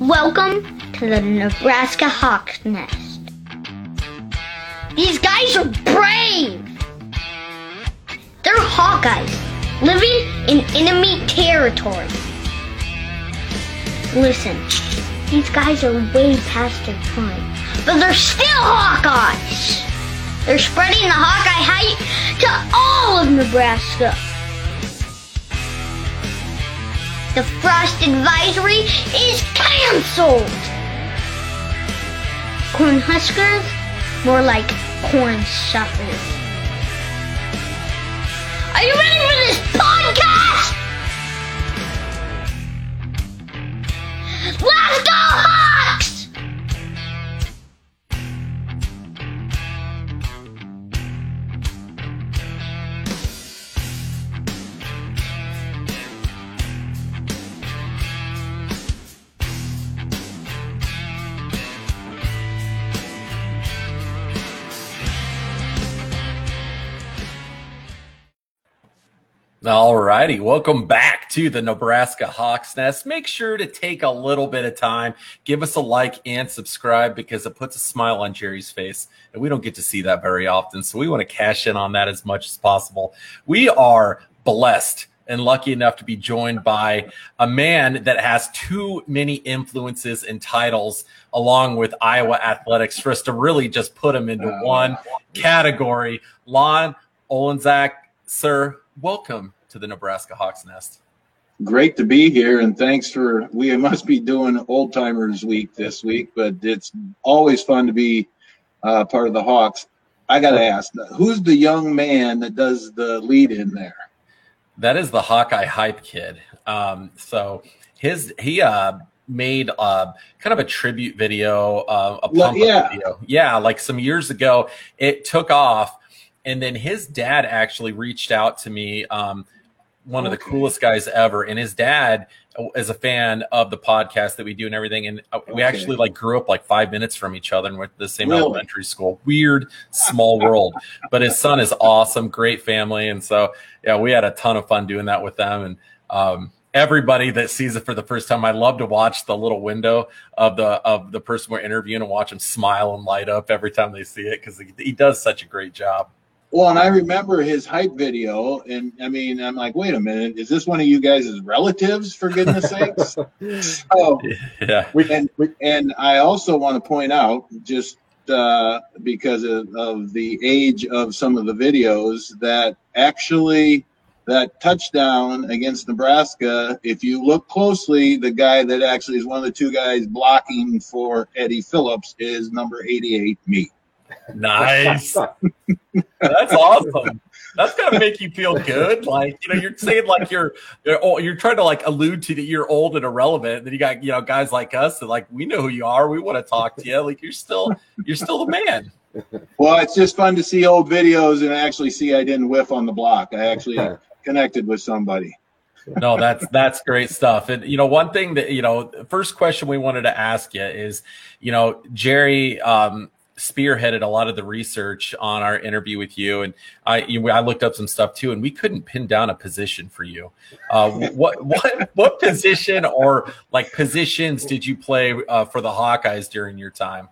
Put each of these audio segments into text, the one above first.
Welcome to the Nebraska Hawk's Nest. These guys are brave. They're Hawkeyes living in enemy territory. Listen, these guys are way past their prime, but they're still Hawkeyes. They're spreading the Hawkeye hype to all of Nebraska. The frost advisory is canceled. Corn huskers, more like corn suckers. Are you ready for this podcast? Let's go All righty. Welcome back to the Nebraska Hawks Nest. Make sure to take a little bit of time, give us a like and subscribe because it puts a smile on Jerry's face. And we don't get to see that very often. So we want to cash in on that as much as possible. We are blessed and lucky enough to be joined by a man that has too many influences and titles along with Iowa athletics for us to really just put him into uh, one category. Lon Olejniczak, sir, welcome to the Nebraska Hawks Nest. Great to be here, and thanks for. We must be doing Old Timers Week this week, but it's always fun to be uh, part of the Hawks. I got to ask, who's the young man that does the lead in there? That is the Hawkeye hype kid. Um, so his he uh, made uh, kind of a tribute video, uh, a Well, pump yeah. video, yeah, like some years ago. It took off, and then his dad actually reached out to me. Um, one of the coolest guys ever, and his dad is a fan of the podcast that we do and everything. And uh, we Okay. actually like grew up like five minutes from each other and went to the same Really? elementary school. Weird, small world. But his son is awesome, great family, and so yeah, we had a ton of fun doing that with them. And um, everybody that sees it for the first time, I love to watch the little window of the of the person we're interviewing and watch them smile and light up every time they see it because he, he does such a great job. Well, and I remember his hype video, and I mean, I'm like, wait a minute, is this one of you guys' relatives? For goodness sakes! So, Yeah. and and I also want to point out, just uh, because of, of the age of some of the videos, that actually that touchdown against Nebraska, if you look closely, the guy that actually is one of the two guys blocking for Eddie Phillips is number 88, me. Nice. That's awesome. That's gonna make you feel good. Like you know, you're saying like you're you're, you're trying to like allude to that you're old and irrelevant. And then you got you know guys like us that like we know who you are. We want to talk to you. Like you're still you're still the man. Well, it's just fun to see old videos and actually see I didn't whiff on the block. I actually connected with somebody. No, that's that's great stuff. And you know, one thing that you know, first question we wanted to ask you is, you know, Jerry um, spearheaded a lot of the research on our interview with you, and I you, I looked up some stuff too, and we couldn't pin down a position for you. Uh, what what what position or like positions did you play uh, for the Hawkeyes during your time?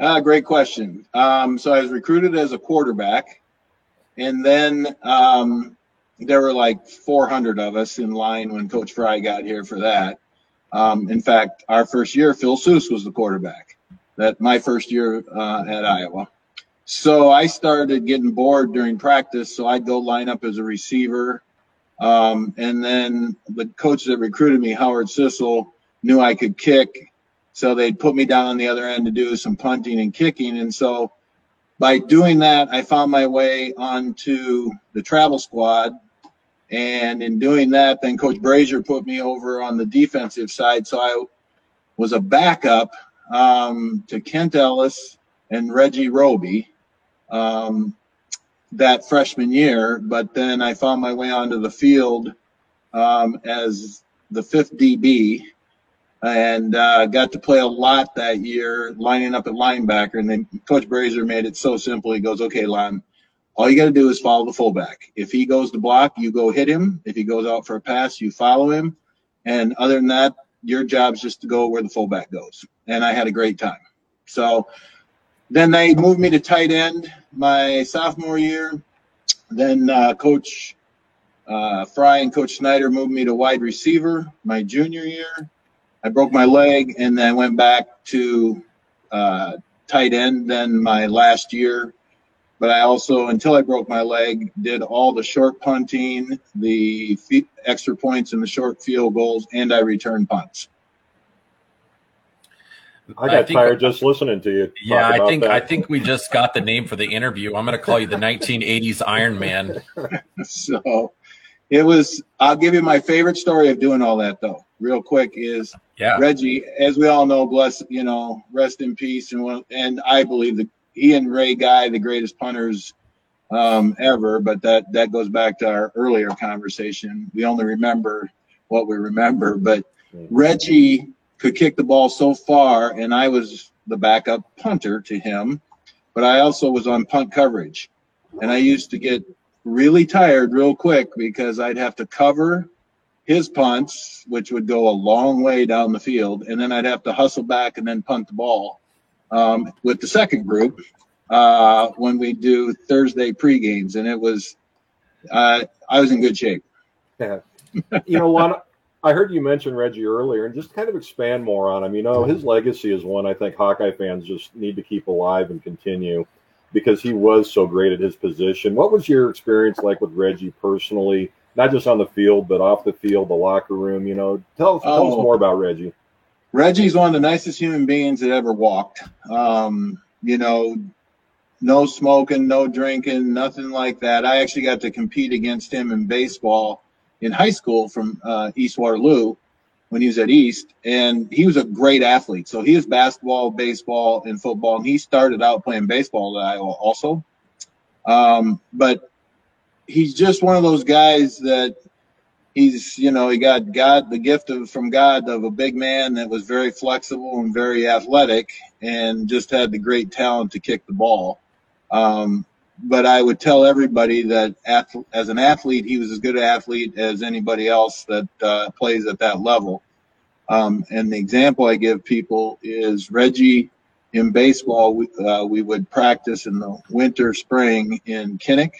Ah, great question. Um, so I was recruited as a quarterback, and then um, there were like 400 of us in line when Coach Fry got here for that. Um, in fact, our first year, Phil Suess was the quarterback. That my first year uh, at Iowa. So I started getting bored during practice, so I'd go line up as a receiver. Um, and then the coach that recruited me, Howard Sissel, knew I could kick. So they'd put me down on the other end to do some punting and kicking. And so by doing that, I found my way onto the travel squad. And in doing that, then Coach Brashier put me over on the defensive side. So I was a backup um, to Kent Ellis and Reggie Roby um, that freshman year. But then I found my way onto the field um, as the fifth DB and uh, got to play a lot that year, lining up at linebacker. And then Coach Brashier made it so simple. He goes, "Okay, Lon, all you got to do is follow the fullback. If he goes to block, you go hit him. If he goes out for a pass, you follow him. And other than that, your job's just to go where the fullback goes. And I had a great time. So then they moved me to tight end my sophomore year. Then uh, Coach uh, Fry and Coach Snyder moved me to wide receiver my junior year. I broke my leg and then went back to uh, tight end then my last year. But I also, until I broke my leg, did all the short punting, the extra points and the short field goals, and I returned punts. I got I think, tired just listening to you. Yeah, I think that. I think we just got the name for the interview. I'm going to call you the 1980s Iron Man. so it was. I'll give you my favorite story of doing all that though, real quick. Is yeah. Reggie, as we all know, bless you know, rest in peace, and and I believe that he and Ray Guy, the greatest punters um, ever. But that that goes back to our earlier conversation. We only remember what we remember, but hmm. Reggie could kick the ball so far, and I was the backup punter to him, but I also was on punt coverage. And I used to get really tired real quick because I'd have to cover his punts, which would go a long way down the field, and then I'd have to hustle back and then punt the ball um, with the second group uh, when we do Thursday pre-games, and it was uh, I was in good shape. Yeah. you know, what? I heard you mention Reggie earlier, and just kind of expand more on him. You know, his legacy is one I think Hawkeye fans just need to keep alive and continue because he was so great at his position. What was your experience like with Reggie personally, not just on the field, but off the field, the locker room? You know, tell, tell oh, us more about Reggie. Reggie's one of the nicest human beings that ever walked. Um, you know, no smoking, no drinking, nothing like that. I actually got to compete against him in baseball in high school from uh, East Waterloo when he was at East, and he was a great athlete. So he was basketball, baseball, and football, and he started out playing baseball at Iowa also. Um, but he's just one of those guys that he's, you know, he got God the gift of from God of a big man that was very flexible and very athletic, and just had the great talent to kick the ball. Um, but I would tell everybody that as an athlete, he was as good an athlete as anybody else that uh, plays at that level. Um, and the example I give people is Reggie in baseball. We, uh, we would practice in the winter, spring in Kinnick.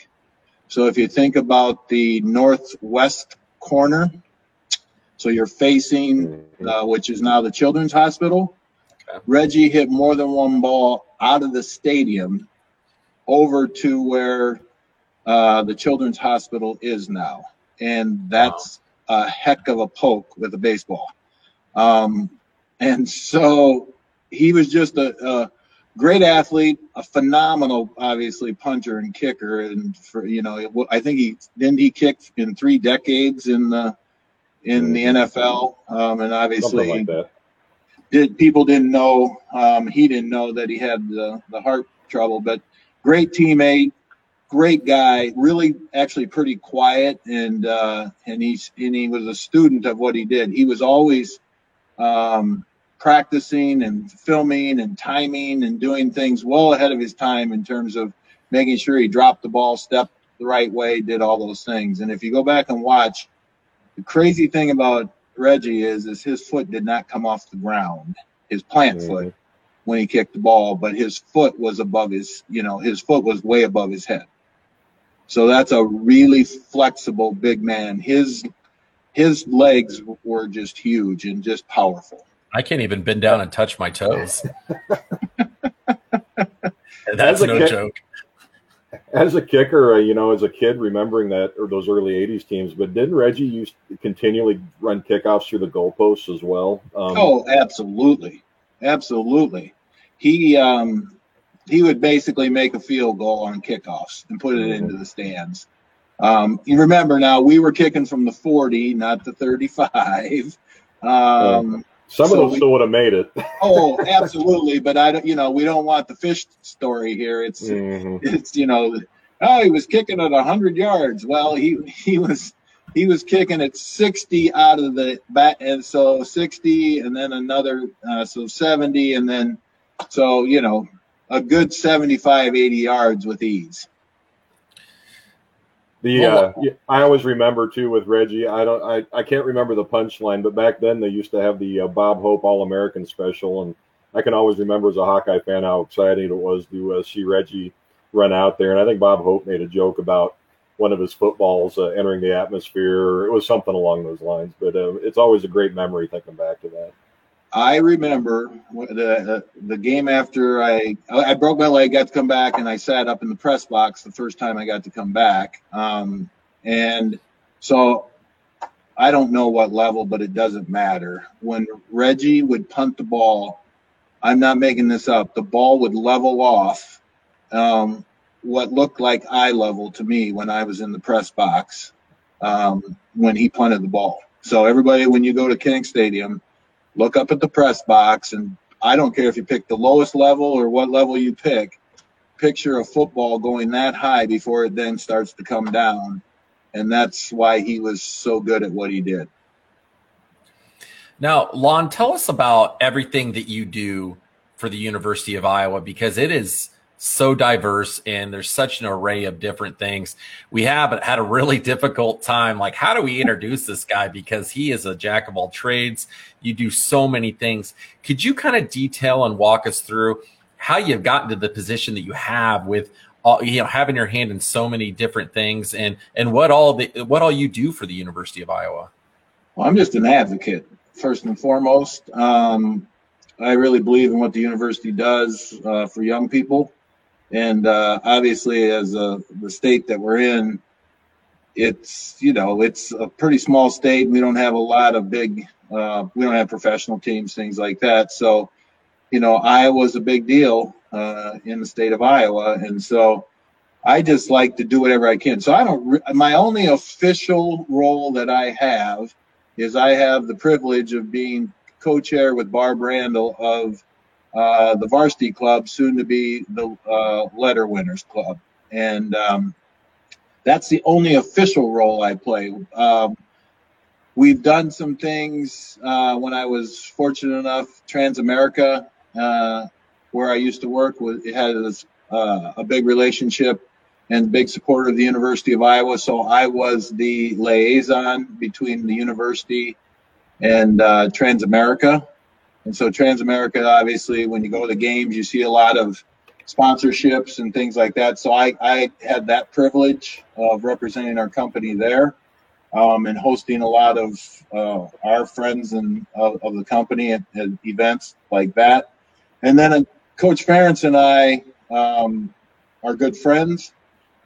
So if you think about the northwest corner, so you're facing, uh, which is now the Children's Hospital. Reggie hit more than one ball out of the stadium over to where uh, the Children's Hospital is now, and that's wow. a heck of a poke with a baseball. Um, and so he was just a, a, great athlete, a phenomenal, obviously punter and kicker, and for you know, I think he didn't he kick in three decades in the in the NFL, um, and obviously. Like did people didn't know um, he didn't know that he had the, the heart trouble but great teammate, great guy, really actually pretty quiet and uh, and he's and he was a student of what he did. He was always um, practicing and filming and timing and doing things well ahead of his time in terms of making sure he dropped the ball, stepped the right way, did all those things. And if you go back and watch, the crazy thing about Reggie is is his foot did not come off the ground, his plant mm-hmm. foot when he kicked the ball, but his foot was above his, you know, his foot was way above his head. So that's a really flexible big man. His his legs were just huge and just powerful. I can't even bend down and touch my toes. that's no kick, joke. As a kicker, uh, you know, as a kid, remembering that or those early '80s teams, but didn't Reggie used to continually run kickoffs through the goalposts as well? Um, oh, absolutely, absolutely he um, he would basically make a field goal on kickoffs and put it into the stands. Um, you remember now we were kicking from the 40, not the 35. Um, some so of them we, still would have made it. oh, absolutely. But I don't, you know, we don't want the fish story here. It's, mm-hmm. it's, you know, oh, he was kicking at 100 yards. Well, he, he was, he was kicking at 60 out of the bat. And so 60 and then another, uh, so 70 and then so, you know, a good 75, 80 yards with ease. The uh, I always remember too with Reggie. I don't. I, I can't remember the punchline, but back then they used to have the uh, Bob Hope All American special, and I can always remember as a Hawkeye fan how exciting it was to uh, see Reggie run out there. And I think Bob Hope made a joke about one of his footballs uh, entering the atmosphere. It was something along those lines. But uh, it's always a great memory thinking back to that. I remember the the game after I I broke my leg, got to come back, and I sat up in the press box the first time I got to come back. Um, and so I don't know what level, but it doesn't matter. When Reggie would punt the ball, I'm not making this up. The ball would level off um, what looked like eye level to me when I was in the press box um, when he punted the ball. So everybody, when you go to Kinnick Stadium, look up at the press box, and I don't care if you pick the lowest level or what level you pick. Picture a football going that high before it then starts to come down, and that's why he was so good at what he did. Now, Lon, tell us about everything that you do for the University of Iowa because it is so diverse and there's such an array of different things. We have had a really difficult time. Like, how do we introduce this guy? Because he is a jack of all trades. You do so many things. Could you kind of detail and walk us through how you've gotten to the position that you have with all, you know, having your hand in so many different things and, and what all the, what all you do for the University of Iowa? Well, I'm just an advocate first and foremost. Um, I really believe in what the university does uh, for young people. And uh, obviously, as a, the state that we're in, it's you know it's a pretty small state. We don't have a lot of big. Uh, we don't have professional teams, things like that. So, you know, Iowa's a big deal uh, in the state of Iowa, and so I just like to do whatever I can. So I don't. My only official role that I have is I have the privilege of being co-chair with Barb Randall of uh, the varsity club, soon to be the uh, letter winners club, and um, that's the only official role I play. Um, we've done some things uh, when I was fortunate enough. Transamerica, uh, where I used to work, was it had uh, a big relationship and big supporter of the University of Iowa. So I was the liaison between the university and Transamerica. And so Transamerica, obviously, when you go to the games, you see a lot of sponsorships and things like that. So I, I had that privilege of representing our company there um, and hosting a lot of uh, our friends and of, of the company at, at, events like that. And then uh, Coach Ferentz and I um, are good friends.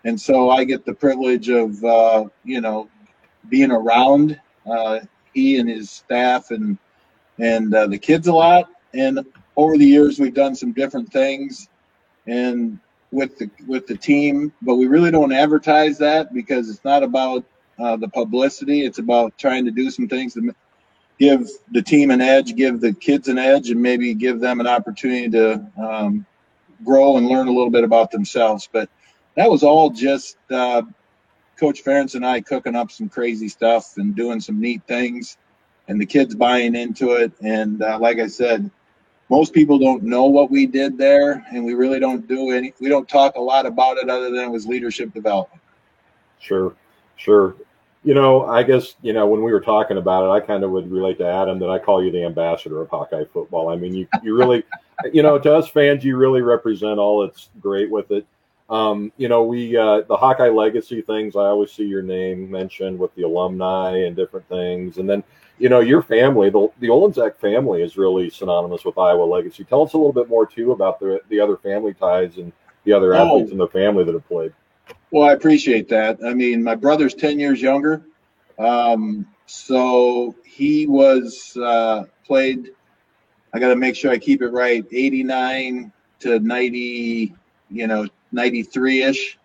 And so I get the privilege of, uh, you know, being around uh, he and his staff and and uh, the kids a lot. And over the years, we've done some different things, and with the with the team, but we really don't advertise that because it's not about uh, the publicity. It's about trying to do some things to give the team an edge, give the kids an edge, and maybe give them an opportunity to um, grow and learn a little bit about themselves. But that was all just uh, Coach Ferentz and I cooking up some crazy stuff and doing some neat things and the kids buying into it. And uh, like I said, most people don't know what we did there, and we really don't do any. We don't talk a lot about it other than it was leadership development. Sure, sure. You know, I guess you know when we were talking about it, I kind of would relate to Adam that I call you the ambassador of Hawkeye football. I mean, you you really, you know, to us fans, you really represent all that's great with it. Um, you know, we uh, the Hawkeye legacy things. I always see your name mentioned with the alumni and different things, and then you know, your family, the, the Olejniczak family is really synonymous with Iowa legacy. Tell us a little bit more, too, about the, the other family ties and the other oh. athletes in the family that have played. Well, I appreciate that. I mean, my brother's 10 years younger. Um, so he was uh, played, I got to make sure I keep it right, 89 to 90, you know, 93 ish,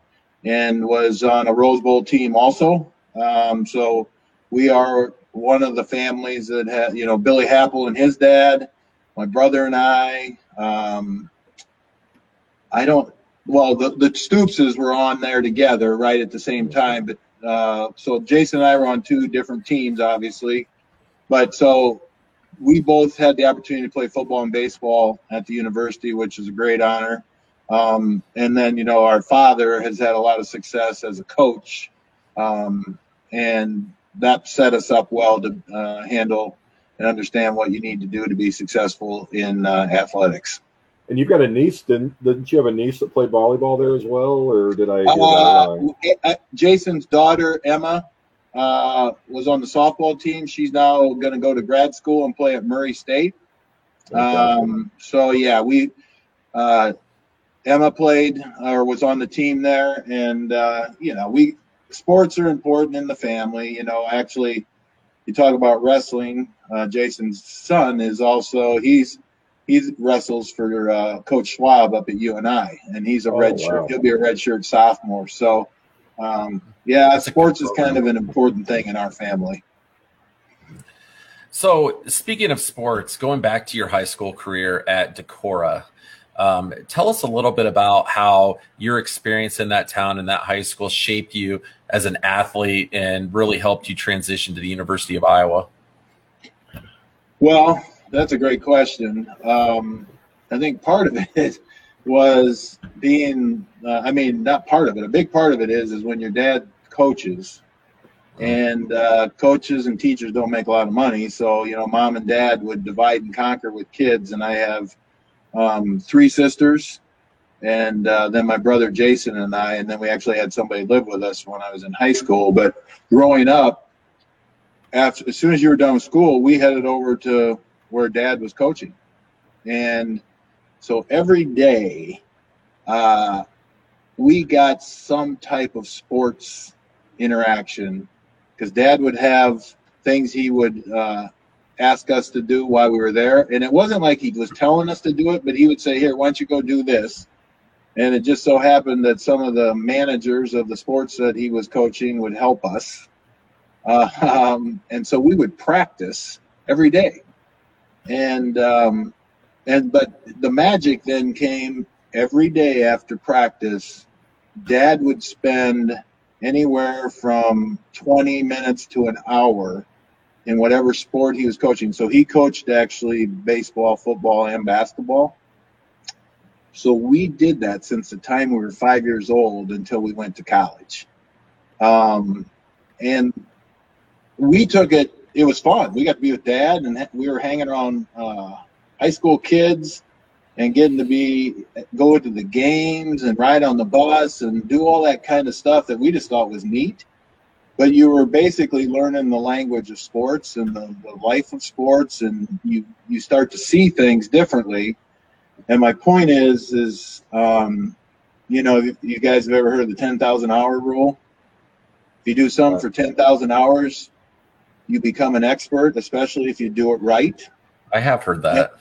and was on a Rose Bowl team also. Um, so we are one of the families that had, you know, Billy Happel and his dad, my brother and I. Um, I don't. Well, the the Stoopses were on there together right at the same time, but uh, so Jason and I were on two different teams, obviously. But so we both had the opportunity to play football and baseball at the university, which is a great honor. Um, and then, you know, our father has had a lot of success as a coach Um, and that set us up well to uh, handle and understand what you need to do to be successful in uh, athletics. And you've got a niece, didn't, didn't you have a niece that played volleyball there as well, or did I Uh, uh, Jason's daughter Emma uh, was on the softball team. She's now going to go to grad school and play at Murray State. Um, so yeah, we uh, Emma played or was on the team there, and uh, you know we sports are important in the family. You know, actually, you talk about wrestling. Uh, Jason's son is also he's he wrestles for uh, Coach Schwab up at UNI, and he's a Oh, red shirt. wow. He'll be a red shirt sophomore. So, um, yeah, That's sports is kind of an important thing in our family. So, speaking of sports, going back to your high school career at Decorah, um, tell us a little bit about how your experience in that town and that high school shaped you as an athlete and really helped you transition to the University of Iowa. Well, that's a great question. Um, I think part of it was being, uh, I mean, not part of it. A big part of it is is when your dad coaches, and uh, coaches and teachers don't make a lot of money. So you know, mom and dad would divide and conquer with kids, and I have um, three sisters, and uh, then my brother Jason and I, and then we actually had somebody live with us when I was in high school. But growing up, after as soon as you were done with school, we headed over to where dad was coaching. And so every day, uh, we got some type of sports interaction because dad would have things he would uh, ask us to do while we were there. And it wasn't like he was telling us to do it, but he would say, Here, why don't you go do this? And it just so happened that some of the managers of the sports that he was coaching would help us. Uh, um, and so we would practice every day. And um, and but the magic then came every day after practice. Dad would spend anywhere from 20 minutes to an hour in whatever sport he was coaching. So he coached actually baseball, football, and basketball. So we did that since the time we were five years old until we went to college. Um, and we took it, it was fun. We got to be with dad and we were hanging around uh, high school kids and getting to be go to the games and ride on the bus and do all that kind of stuff that we just thought was neat. But you were basically learning the language of sports and the, the life of sports, and you you start to see things differently. And my point is, is um, you know, you guys have ever heard of the ten thousand hour rule? If you do something for ten thousand hours, you become an expert, especially if you do it right I have heard that.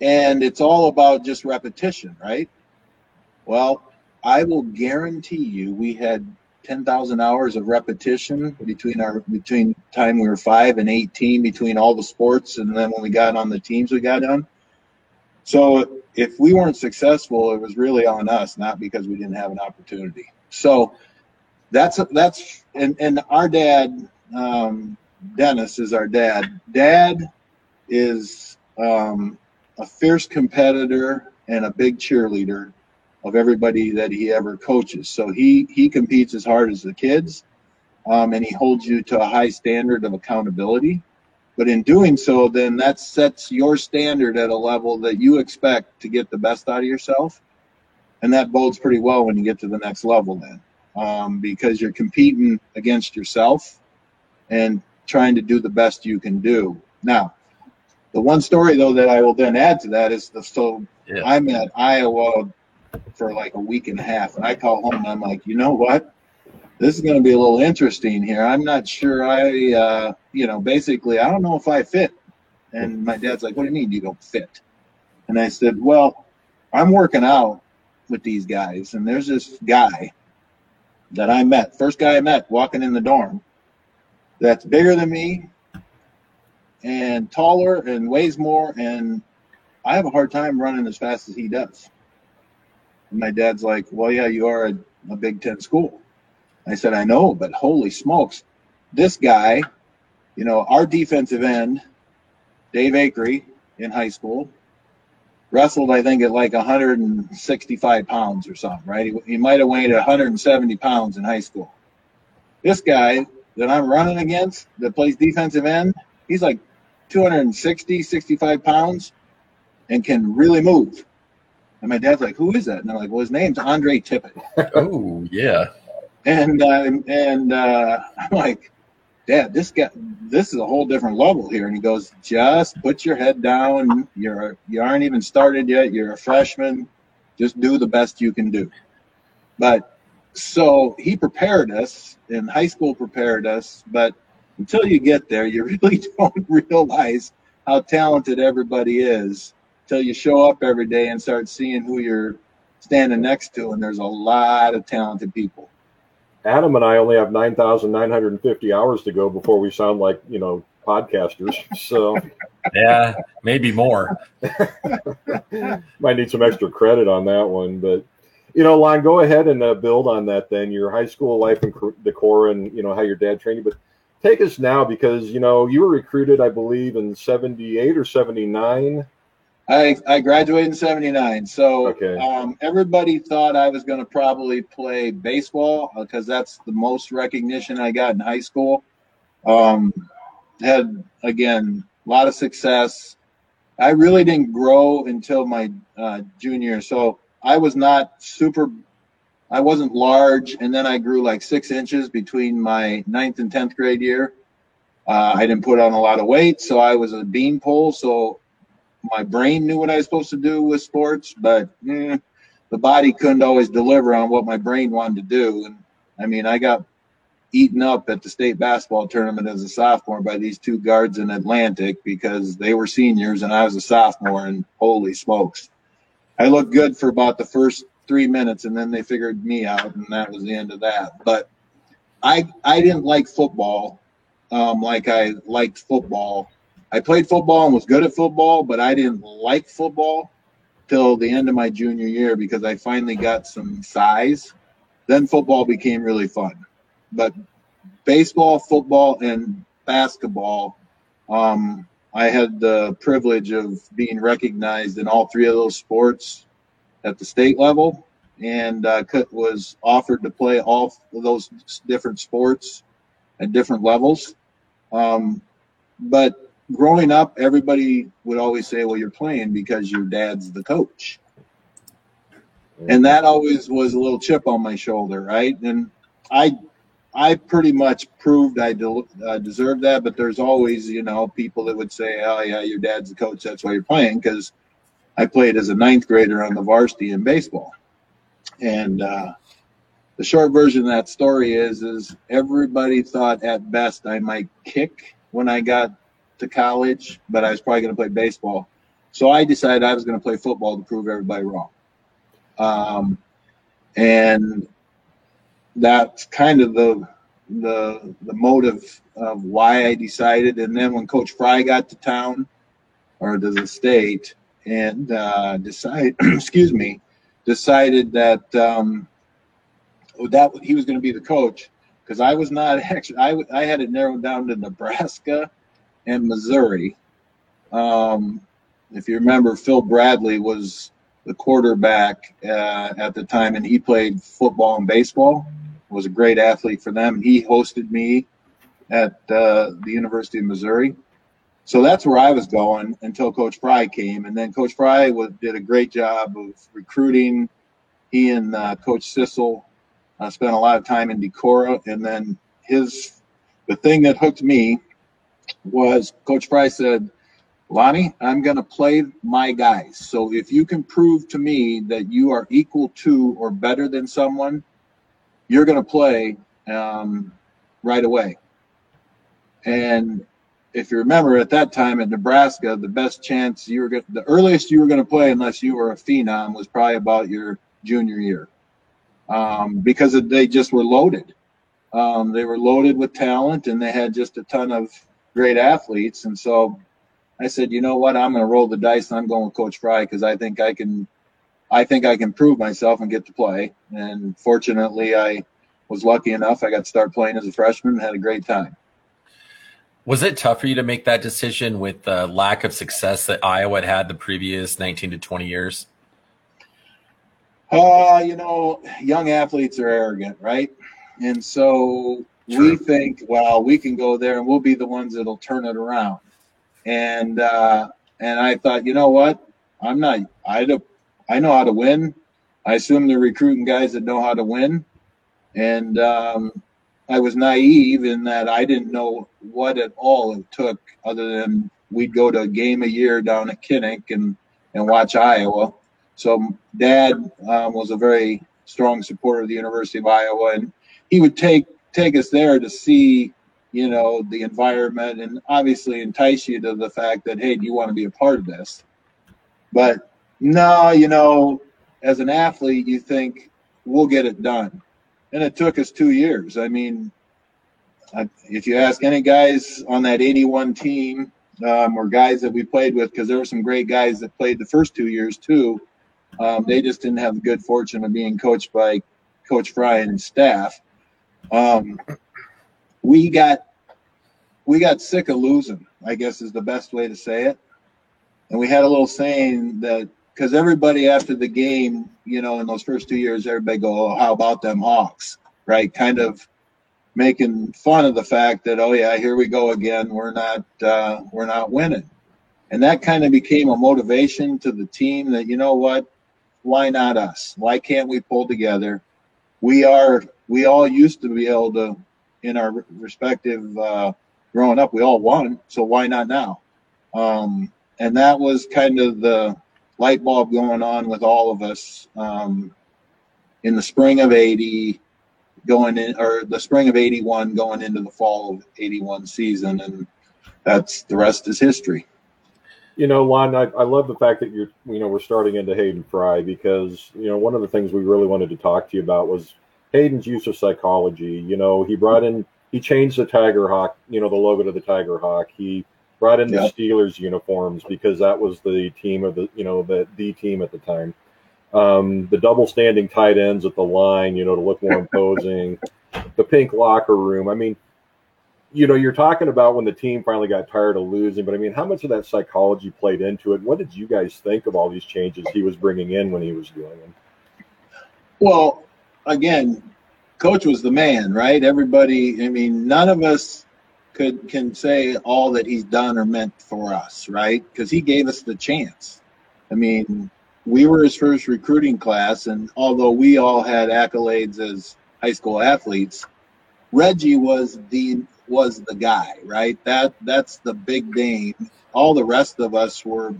and it's all about just repetition, right? Well, I will guarantee you we had 10,000 hours of repetition between our between time we were 5 and 18 between all the sports and then when we got on the teams we got on. So if we weren't successful, it was really on us, not because we didn't have an opportunity. So that's that's and and our dad um, Dennis is our dad. Dad is um, a fierce competitor and a big cheerleader of everybody that he ever coaches. So he he competes as hard as the kids, um, and he holds you to a high standard of accountability. But in doing so, then that sets your standard at a level that you expect to get the best out of yourself, and that bodes pretty well when you get to the next level. Then, um, because you're competing against yourself and trying to do the best you can do. Now, the one story though that I will then add to that is the so Yeah. I'm at Iowa for like a week and a half, and I call home and I'm like, you know what? This is going to be a little interesting here. I'm not sure I, uh, you know, basically I don't know if I fit. And my dad's like, what do you mean you don't fit? And I said, well, I'm working out with these guys, and there's this guy that I met, first guy I met walking in the dorm, that's bigger than me and taller and weighs more, and I have a hard time running as fast as he does. And my dad's like, Well, yeah, you are a, a Big Ten school. I said, I know, but holy smokes, this guy, you know, our defensive end, Dave Akery in high school, wrestled, I think, at like 165 pounds or something, right? He, he might have weighed 170 pounds in high school. This guy that I'm running against that plays defensive end, he's like 260, 65 pounds and can really move. And my dad's like, "Who is that?" And I'm like, "Well, his name's Andre Tippett." oh yeah. And uh, and uh, I'm like, "Dad, this guy, this is a whole different level here." And he goes, "Just put your head down. You're you aren't even started yet. You're a freshman. Just do the best you can do." But so he prepared us, and high school prepared us. But until you get there, you really don't realize how talented everybody is till you show up every day and start seeing who you're standing next to, and there's a lot of talented people. Adam and I only have 9,950 hours to go before we sound like, you know, podcasters. So, yeah, maybe more. Might need some extra credit on that one. But, you know, Lon, go ahead and uh, build on that then. Your high school life and Decorah and, you know, how your dad trained you. But take us now because, you know, you were recruited, I believe, in 78 or 79 I, I graduated in 79. So okay. um, everybody thought I was going to probably play baseball because that's the most recognition I got in high school. Um, had, again, a lot of success. I really didn't grow until my uh, junior. So I was not super, I wasn't large. And then I grew like six inches between my ninth and 10th grade year. Uh, I didn't put on a lot of weight. So I was a beanpole. So my brain knew what I was supposed to do with sports, but eh, the body couldn't always deliver on what my brain wanted to do. And I mean, I got eaten up at the state basketball tournament as a sophomore by these two guards in Atlantic because they were seniors and I was a sophomore. And holy smokes, I looked good for about the first three minutes, and then they figured me out, and that was the end of that. But I I didn't like football um, like I liked football I played football and was good at football, but I didn't like football till the end of my junior year because I finally got some size. Then football became really fun. But baseball, football, and basketball, um, I had the privilege of being recognized in all three of those sports at the state level and uh, was offered to play all of those different sports at different levels. Um, but growing up, everybody would always say, "Well, you're playing because your dad's the coach," and that always was a little chip on my shoulder, right? And I, I pretty much proved I de- uh, deserved that, but there's always, you know, people that would say, "Oh, yeah, your dad's the coach, that's why you're playing," because I played as a ninth grader on the varsity in baseball, and. uh the short version of that story is is everybody thought at best I might kick when I got to college, but I was probably going to play baseball. So I decided I was going to play football to prove everybody wrong. Um, and that's kind of the the the motive of why I decided. And then when Coach Fry got to town or to the state and uh, decided, excuse me, decided that um, that he was going to be the coach because I was not actually I I had it narrowed down to Nebraska and Missouri. Um, if you remember, Phil Bradley was the quarterback uh, at the time, and he played football and baseball. Was a great athlete for them. He hosted me at uh, the University of Missouri. So that's where I was going until Coach Fry came, and then Coach Fry was, did a great job of recruiting. He and uh, Coach Sissel uh, spent a lot of time in Decorah, and then his the thing that hooked me was Coach Price said, Lonnie, I'm going to play my guys. So if you can prove to me that you are equal to or better than someone, you're going to play um, right away. And if you remember at that time in Nebraska, the best chance you were going the earliest you were going to play, unless you were a phenom, was probably about your junior year um, because they just were loaded. Um, they were loaded with talent and they had just a ton of great athletes. And so I said, you know what? I'm going to roll the dice. And I'm going with Coach Fry because I think I can, I think I can prove myself and get to play. And fortunately, I was lucky enough. I got to start playing as a freshman and had a great time. Was it tough for you to make that decision with the lack of success that Iowa had had the previous 19 to 20 years? Uh, you know, young athletes are arrogant, right? And so we think, well, we can go there and we'll be the ones that'll turn it around. And uh, and I thought, you know what? I'm not. I I know how to win. I assume they're recruiting guys that know how to win. And um, I was naive in that I didn't know what at all it took, other than we'd go to a game a year down at Kinnick and and watch Iowa. So Dad um, was a very strong supporter of the University of Iowa, and he would take take us there to see, you know, the environment and obviously entice you to the fact that hey, do you want to be a part of this? But no, you know, as an athlete, you think we'll get it done, and it took us two years. I mean, if you ask any guys on that '81 team um, or guys that we played with, because there were some great guys that played the first two years too. Um, they just didn't have the good fortune of being coached by Coach Fry and staff. Um, we got we got sick of losing. I guess is the best way to say it. And we had a little saying that because everybody after the game, you know, in those first two years, everybody go, "Oh, how about them Hawks?" Right? Kind of making fun of the fact that, oh yeah, here we go again. We're not uh, we're not winning, and that kind of became a motivation to the team that you know what, why not us? Why can't we pull together? We are we all used to be able to in our respective uh, growing up, we all won, so why not now? Um, and that was kind of the light bulb going on with all of us um, in the spring of 80 going in or the spring of 81 going into the fall of 81 season and that's the rest is history You know, Lon, I, I love the fact that you're, you know, we're starting into Hayden Fry because, you know, one of the things we really wanted to talk to you about was Hayden's use of psychology. You know, he brought in, he changed the Tiger Hawk, you know, the logo to the Tiger Hawk. He brought in Yeah. the Steelers uniforms because that was the team of the, you know, the, the team at the time. Um, the double standing tight ends at the line, you know, to look more imposing. The pink locker room. I mean, you know, you're talking about when the team finally got tired of losing, but I mean, how much of that psychology played into it? What did you guys think of all these changes he was bringing in when he was doing them? well again coach was the man right? Everybody i mean none of us could can say all that he's done or meant for us right? Because he gave us the chance. I mean we were his first recruiting class and although we all had accolades as high school athletes reggie was the was the guy right? That that's the big name all the rest of us were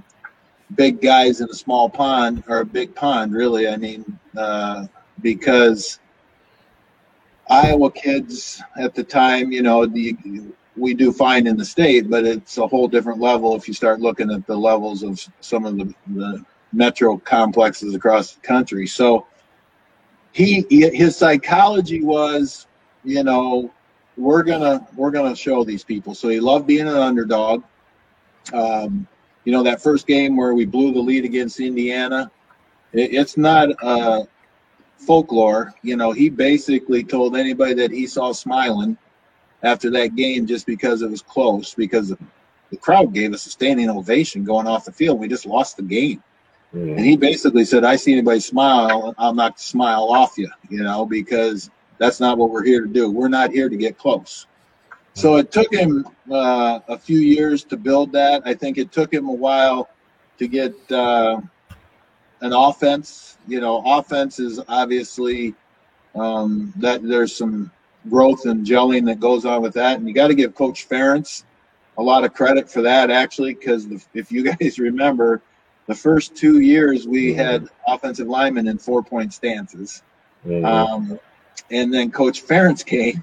big guys in a small pond or a big pond really. I mean uh, because iowa kids at the time you know the, we do fine in the state but it's a whole different level if you start looking at the levels of some of the, the metro complexes across the country. So he his psychology was you know we're gonna we're gonna show these people. So he loved being an underdog. Um, you know that first game where we blew the lead against indiana it, it's not folklore you know he basically told anybody that he saw smiling after that game just because it was close because the, crowd gave us a standing ovation going off the field we just lost the game and he basically said, I see anybody smile, I'll knock the smile off you, you know, because that's not what we're here to do. We're not here to get close. So it took him uh, a few years to build that. I think it took him a while to get uh, an offense. You know, offense is obviously um, that there's some growth and gelling that goes on with that. And you got to give Coach Ferentz a lot of credit for that, actually, because if you guys remember, the first two years we had offensive linemen in four point stances. Mhm. Um, and then Coach Ferentz came,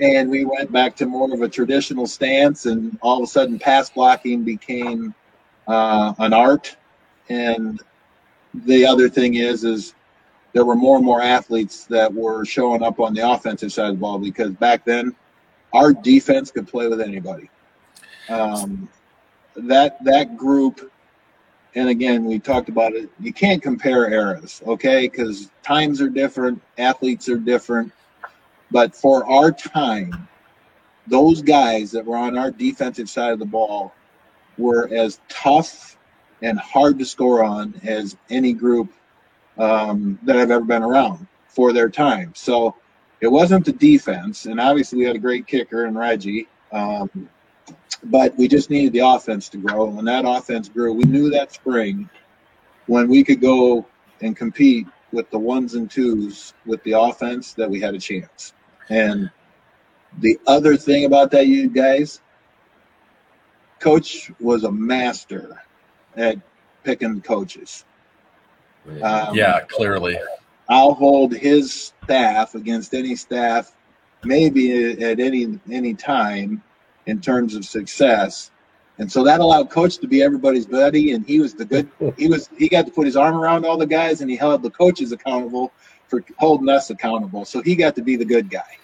and we went back to more of a traditional stance, and all of a sudden, pass blocking became uh, an art. And the other thing is, is there were more and more athletes that were showing up on the offensive side of the ball because back then, our defense could play with anybody. Um, that that group and again, we talked about it. You can't compare eras, okay? Because times are different, athletes are different. But for our time, those guys that were on our defensive side of the ball were as tough and hard to score on as any group um, that I've ever been around for their time. So it wasn't the defense, and obviously we had a great kicker in Reggie. Um, but we just needed the offense to grow. And when that offense grew, we knew that spring when we could go and compete with the ones and twos with the offense that we had a chance. And the other thing about that, you guys, coach was a master at picking coaches. Um, yeah, clearly. I'll hold his staff against any staff, maybe at any any time, in terms of success. And so that allowed coach to be everybody's buddy, and he was the good. He was he got to put his arm around all the guys, and he held the coaches accountable for holding us accountable. So he got to be the good guy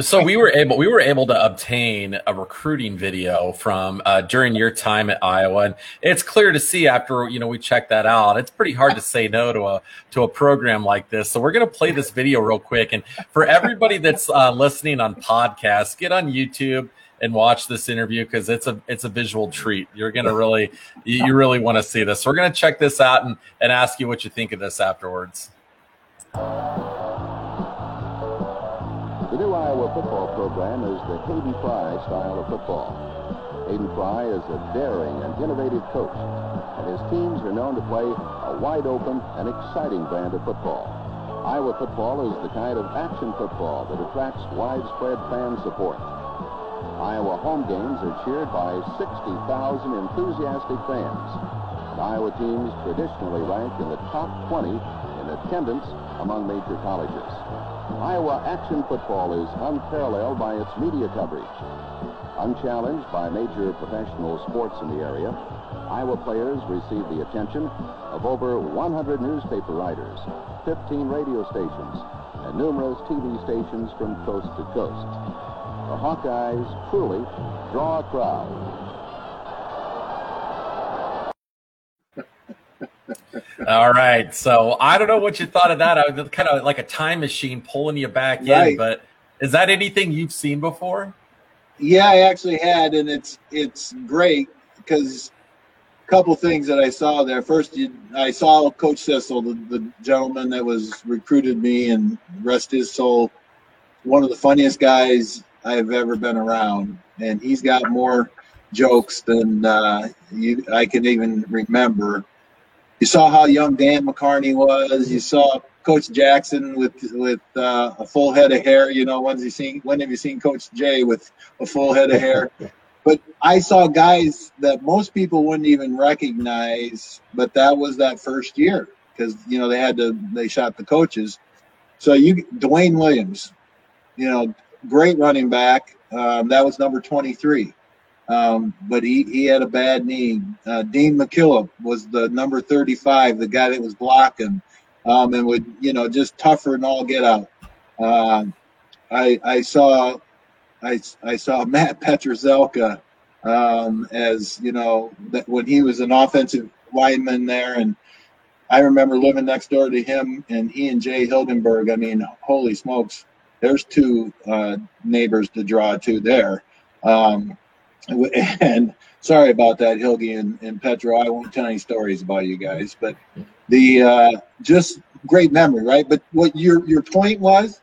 so we were able we were able to obtain a recruiting video from uh, during your time at Iowa, and it's clear to see after you know we checked that out. It's pretty hard to say no to a to a program like this. So we're going to play this video real quick, and for everybody that's uh, listening on podcasts, get on YouTube and watch this interview because it's a it's a visual treat. You're gonna really you really want to see this. So we're gonna check this out and and ask you what you think of this afterwards. The new Iowa football program is the Hayden Fry style of football. Hayden Fry is a daring and innovative coach, and his teams are known to play a wide open and exciting brand of football. Iowa football is the kind of action football that attracts widespread fan support. Iowa home games are cheered by 60,000 enthusiastic fans. And Iowa teams traditionally rank in the top 20 in attendance among major colleges. Iowa action football is unparalleled by its media coverage. Unchallenged by major professional sports in the area, Iowa players receive the attention of over 100 newspaper writers, 15 radio stations, and numerous TV stations from coast to coast. The Hawkeyes truly draw a crowd. All right. So I don't know what you thought of that. I was kind of like a time machine pulling you back right. in, but is that anything you've seen before? Yeah, I actually had, and it's it's great because a couple things that I saw there. First, you, I saw Coach Cecil, the, the gentleman that was recruited me, and rest his soul, one of the funniest guys I've ever been around, and he's got more jokes than uh, you I can even remember you saw how young Dan McCarney was. You saw Coach Jackson with with uh, a full head of hair. You know, when's he seen? When have you seen Coach Jay with a full head of hair? But I saw guys that most people wouldn't even recognize. But that was that first year because you know they had to they shot the coaches. So you Dwayne Williams, you know, great running back. Um, that was number twenty three. Um, but he, he had a bad knee. Uh, Dean McKillop was the number 35, the guy that was blocking, um, and would you know just tougher and all get out. Uh, I I saw I I saw Matt Petrzelka um, as you know that when he was an offensive lineman there, and I remember living next door to him, and he and Jay Hilgenberg. I mean, holy smokes, there's two uh, neighbors to draw to there. Um, and sorry about that, Hilgi and, and Petro. I won't tell any stories about you guys, but the uh, just great memory, right? But what your your point was,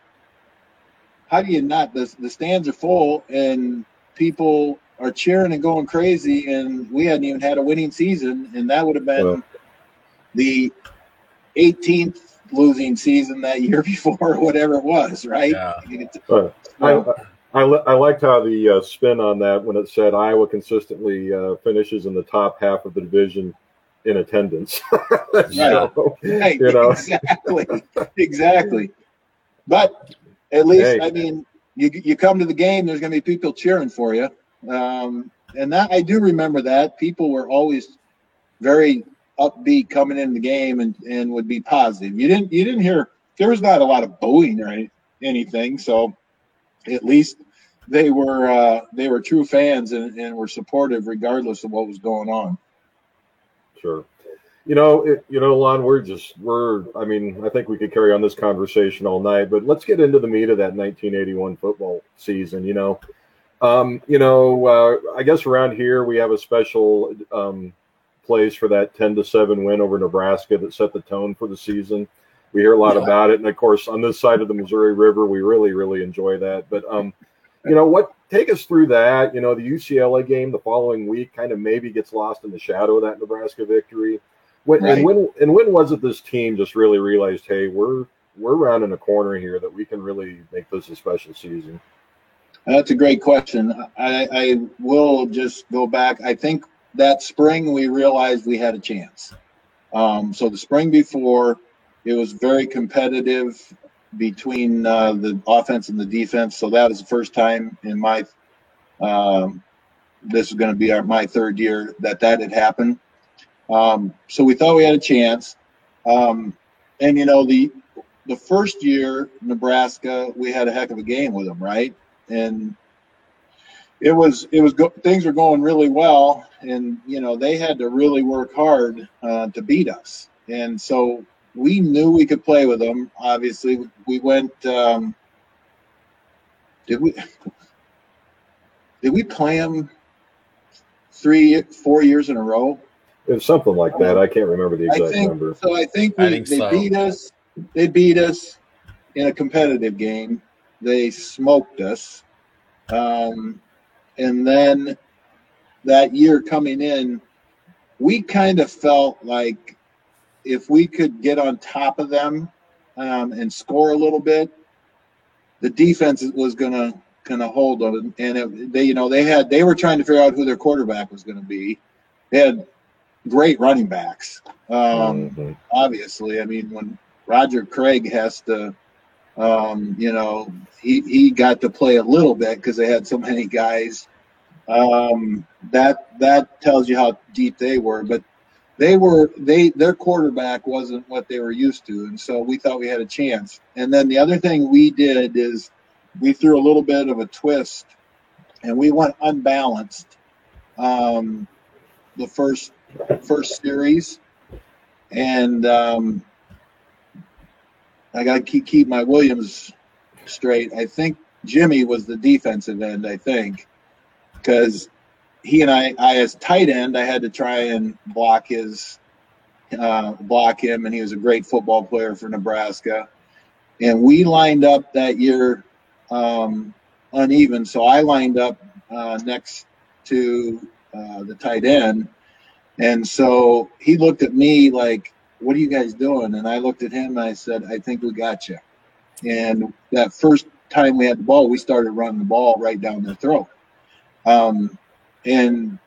how do you not? The the stands are full and people are cheering and going crazy, and we hadn't even had a winning season, and that would have been well, the 18th losing season that year before, or whatever it was, right? Yeah. Uh, I, li- I liked how the uh, spin on that when it said Iowa consistently uh, finishes in the top half of the division in attendance. yeah. So, right. You know. Exactly. exactly. But at least, hey. I mean, you, you come to the game, there's going to be people cheering for you. Um, and that I do remember that people were always very upbeat coming in the game and, and would be positive. You didn't you didn't hear there was not a lot of booing or any, anything. So at least they were uh, they were true fans and, and were supportive regardless of what was going on. Sure. You know, it, you know, Lon, we're just we're. I mean, I think we could carry on this conversation all night, but let's get into the meat of that 1981 football season. You know, um, you know, uh, I guess around here we have a special um, place for that 10 to seven win over Nebraska that set the tone for the season. We hear a lot Yeah. about it, and of course, on this side of the Missouri River, we really, really enjoy that. But um, you know what? Take us through that. You know, the UCLA game the following week kind of maybe gets lost in the shadow of that Nebraska victory. When, Right. And when and when was it this team just really realized, hey, we're we're rounding a corner here that we can really make this a special season? That's a great question. I, I will just go back. I think that spring we realized we had a chance. Um, so the spring before, it was very competitive between uh, the offense and the defense. So that was the first time in my um, this is going to be our my third year that that had happened. Um, so we thought we had a chance. Um, and you know the the first year Nebraska we had a heck of a game with them, right? and it was it was go, things were going really well and you know they had to really work hard uh, to beat us and so we knew we could play with them obviously we went um, did we did we play them three four years in a row It was something like that. I can't remember the I exact think number. so. I think, we, I think they so. beat us. They beat us in a competitive game. They smoked us, um, and then that year coming in, we kind of felt like if we could get on top of them um, and score a little bit, the defense was gonna kind of hold them. And it, they, you know, they had they were trying to figure out who their quarterback was going to be. They had great running backs. Um, Mhm. obviously. I mean, when Roger Craig has to, um, you know, he, he got to play a little bit because they had so many guys. Um, that that tells you how deep they were. But they were they their quarterback wasn't what they were used to, and so we thought we had a chance. And then the other thing we did is we threw a little bit of a twist, and we went unbalanced. Um, the first first series, and um, I got to keep keep my Williams straight. I think Jimmy was the defensive end. I think because he and I, I as tight end, I had to try and block his uh, block him, and he was a great football player for Nebraska. And we lined up that year um, uneven, so I lined up uh, next to uh, the tight end. And so he looked at me like, What are you guys doing? And I looked at him and I said, I think we got you. And that first time we had the ball, we started running the ball right down their throat. Um, and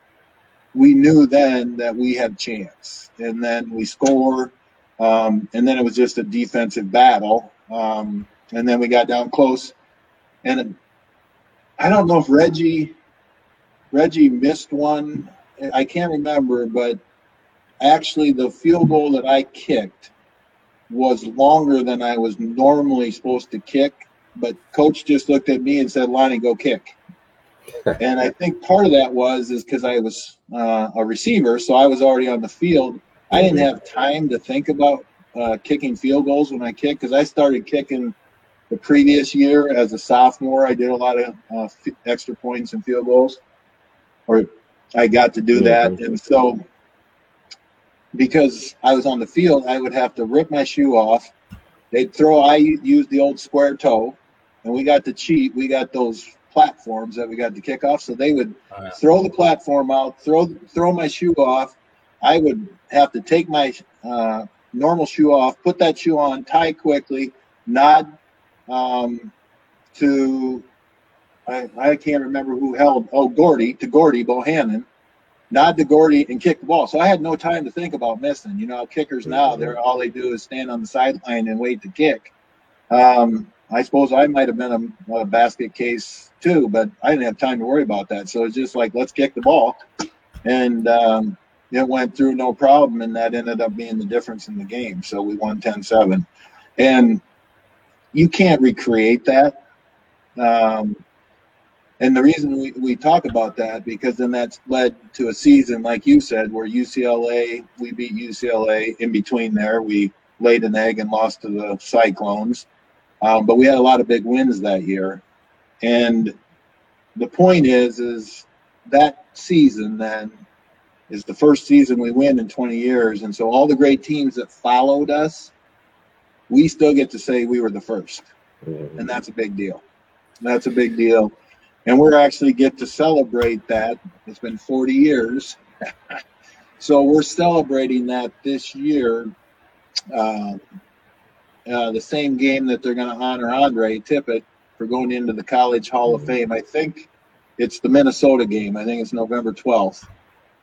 we knew then that we had chance. And then we score. Um, and then it was just a defensive battle. Um, and then we got down close. And I don't know if Reggie Reggie missed one. I can't remember, but actually the field goal that I kicked was longer than I was normally supposed to kick. But coach just looked at me and said, "Lonnie, go kick." and I think part of that was is because I was uh, a receiver, so I was already on the field. I didn't have time to think about uh, kicking field goals when I kicked because I started kicking the previous year as a sophomore. I did a lot of uh, f- extra points and field goals, or I got to do that. And so, because I was on the field, I would have to rip my shoe off. They'd throw, I used the old square toe, and we got to cheat. We got those platforms that we got to kick off. So they would Oh, throw the platform out, throw throw my shoe off. I would have to take my uh, normal shoe off, put that shoe on, tie quickly, nod um, to I, I can't remember who held oh Gordy to Gordy Bohannon, nod to Gordy and kick the ball. So I had no time to think about missing. You know, kickers now they're all they do is stand on the sideline and wait to kick. Um, I suppose I might have been a, a basket case too, but I didn't have time to worry about that. So it's just like let's kick the ball, and um, it went through no problem, and that ended up being the difference in the game. So we won 10-7. and you can't recreate that. Um, and the reason we, we talk about that because then that's led to a season like you said where UCLA we beat UCLA in between there we laid an egg and lost to the Cyclones, um, but we had a lot of big wins that year, and the point is is that season then is the first season we win in 20 years, and so all the great teams that followed us we still get to say we were the first, Mhm. and that's a big deal. That's a big deal, and we're actually get to celebrate that. It's been 40 years, so we're celebrating that this year. Uh, uh, the same game that they're going to honor Andre Tippett for going into the College Hall of Fame. I think it's the Minnesota game. I think it's November 12th.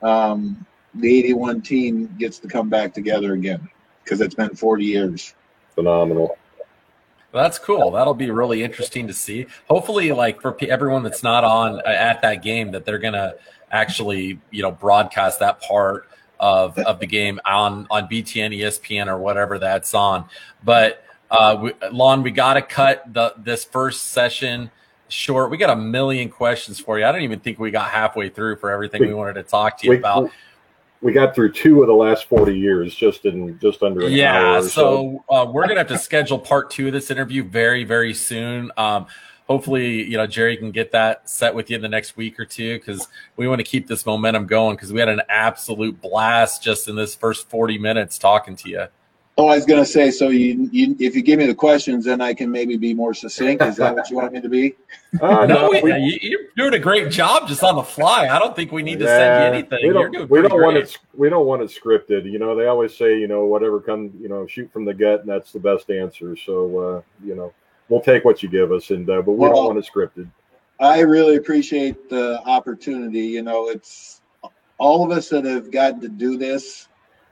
Um, the 81 team gets to come back together again because it's been 40 years. Phenomenal. That's cool. That'll be really interesting to see. Hopefully, like for everyone that's not on uh, at that game, that they're gonna actually, you know, broadcast that part of of the game on on BTN, ESPN, or whatever that's on. But uh, we, Lon, we got to cut the this first session short. We got a million questions for you. I don't even think we got halfway through for everything we, We- wanted to talk to you We, about. we got through two of the last 40 years just in just under an yeah or so uh, we're gonna have to schedule part two of this interview very very soon um, hopefully you know jerry can get that set with you in the next week or two because we want to keep this momentum going because we had an absolute blast just in this first 40 minutes talking to you Oh, I was going to say, so you, you, if you give me the questions, then I can maybe be more succinct. Is that what you want me to be? Uh, no, we, we- you, you're doing a great job just on the fly i don't think we need to Yeah, send you anything We you're don't, doing we don't want it. We don't want it scripted. You know, they always say, you know, whatever come, you know, shoot from the gut, and that's the best answer. So, uh, you know, we'll take what you give us, and uh, but we Well- don't want it scripted. I really appreciate the opportunity. You know, it's all of us that have gotten to do this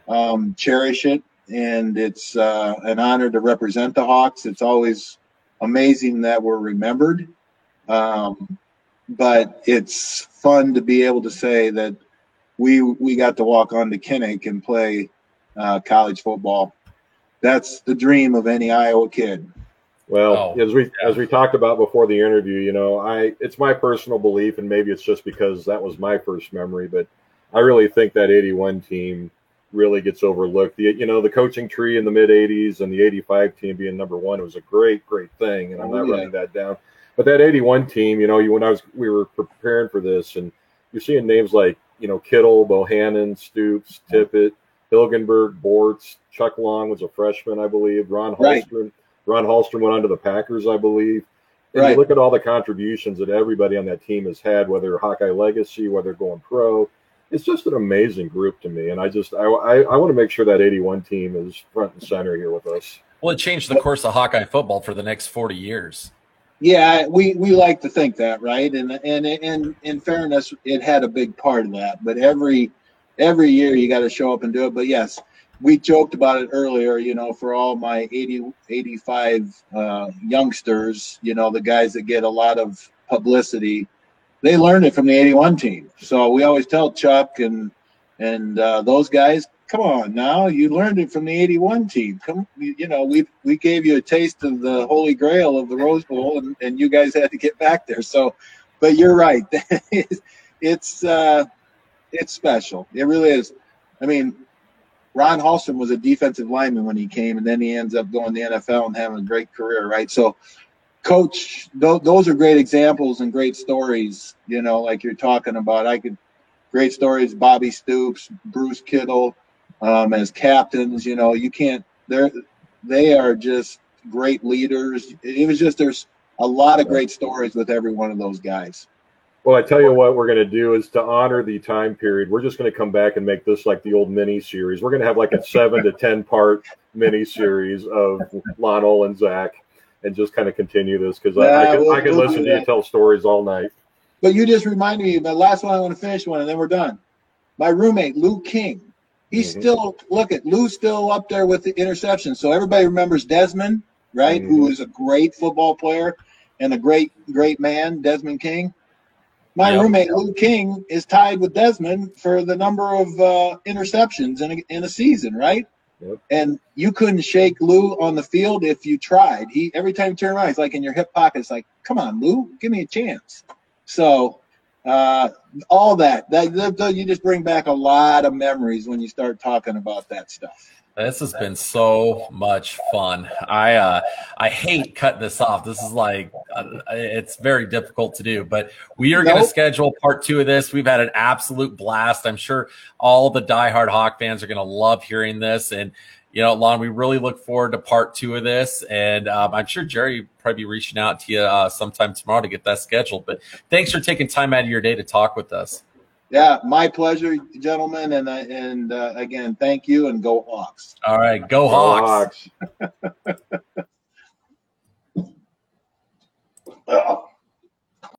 um, cherish it, and it's uh, an honor to represent the Hawks. It's always amazing that we're remembered, um, but it's fun to be able to say that we we got to walk on to Kinnick and play uh, college football. That's the dream of any Iowa kid. Well, Oh, as we yeah. as we talked about before the interview, you know, I it's my personal belief, and maybe it's just because that was my first memory, but I really think that '81 team really gets overlooked. The you know the coaching tree in the mid '80s and the '85 team being number one was a great great thing, and I'm Oh, not yeah. running that down. But that '81 team, you know, you when I was we were preparing for this, and you're seeing names like you know Kittle, Bohannon, Stoops, Tippett, Hilgenberg, Bortz, Chuck Long was a freshman, I believe. Ron Right. Hallstrom. Ron Hallstrom went on to the Packers, I believe. And Right. you look at all the contributions that everybody on that team has had, whether Hawkeye legacy, whether going pro. It's just an amazing group to me, and I just I, I, I want to make sure that 81 team is front and center here with us. well it changed the course of hawkeye football for the next 40 years Yeah, we, we like to think that, right? And and and in fairness, it had a big part of that. But every every year you got to show up and do it. But yes, we joked about it earlier. You know, for all my 80, 85 uh, youngsters, you know, the guys that get a lot of publicity, they learned it from the 81 team. So we always tell Chuck and and uh, those guys, come on now, you learned it from the 81 team. Come, you know, we we gave you a taste of the holy grail of the Rose Bowl, and, and you guys had to get back there. So, but you're right, it's uh, it's special. It really is. I mean, Ron Hallstrom was a defensive lineman when he came, and then he ends up going to the NFL and having a great career, right? So, coach, th- those are great examples and great stories. You know, like you're talking about. I could great stories. Bobby Stoops, Bruce Kittle, um, as captains. You know, you can't. They're they are just great leaders. It was just there's a lot of great stories with every one of those guys. Well, I tell you what, we're going to do is to honor the time period. We're just going to come back and make this like the old mini series. We're going to have like a seven to ten part mini series of Lon Olejniczak, and just kind of continue this because I, I could, we'll- I could we'll listen to you tell stories all night. But you just reminded me. The last one I want to finish one, and then we're done. My roommate Lou King. He's Mhm. still look at Lou's still up there with the interceptions. So everybody remembers Desmond, right? Who Mhm. is a great football player and a great great man, Desmond King. My Yep. roommate Lou King is tied with Desmond for the number of uh, interceptions in a, in a season, right? And you couldn't shake Lou on the field if you tried. He every time you turn around, he's like in your hip pocket. It's like, come on, Lou, give me a chance. So uh, all that. That, that you just bring back a lot of memories when you start talking about that stuff. This has been so much fun. I uh, I hate cutting this off. This is like uh, it's very difficult to do, but we are going to schedule part two of this. We've had an absolute blast. I'm sure all the diehard Hawk fans are going to love hearing this. And you know, Lon, we really look forward to part two of this. And um, I'm sure Jerry will probably be reaching out to you uh, sometime tomorrow to get that scheduled. But thanks for taking time out of your day to talk with us. Yeah, my pleasure, gentlemen. And and uh, again, thank you and go Hawks. All right, go, go Hawks. Hawks.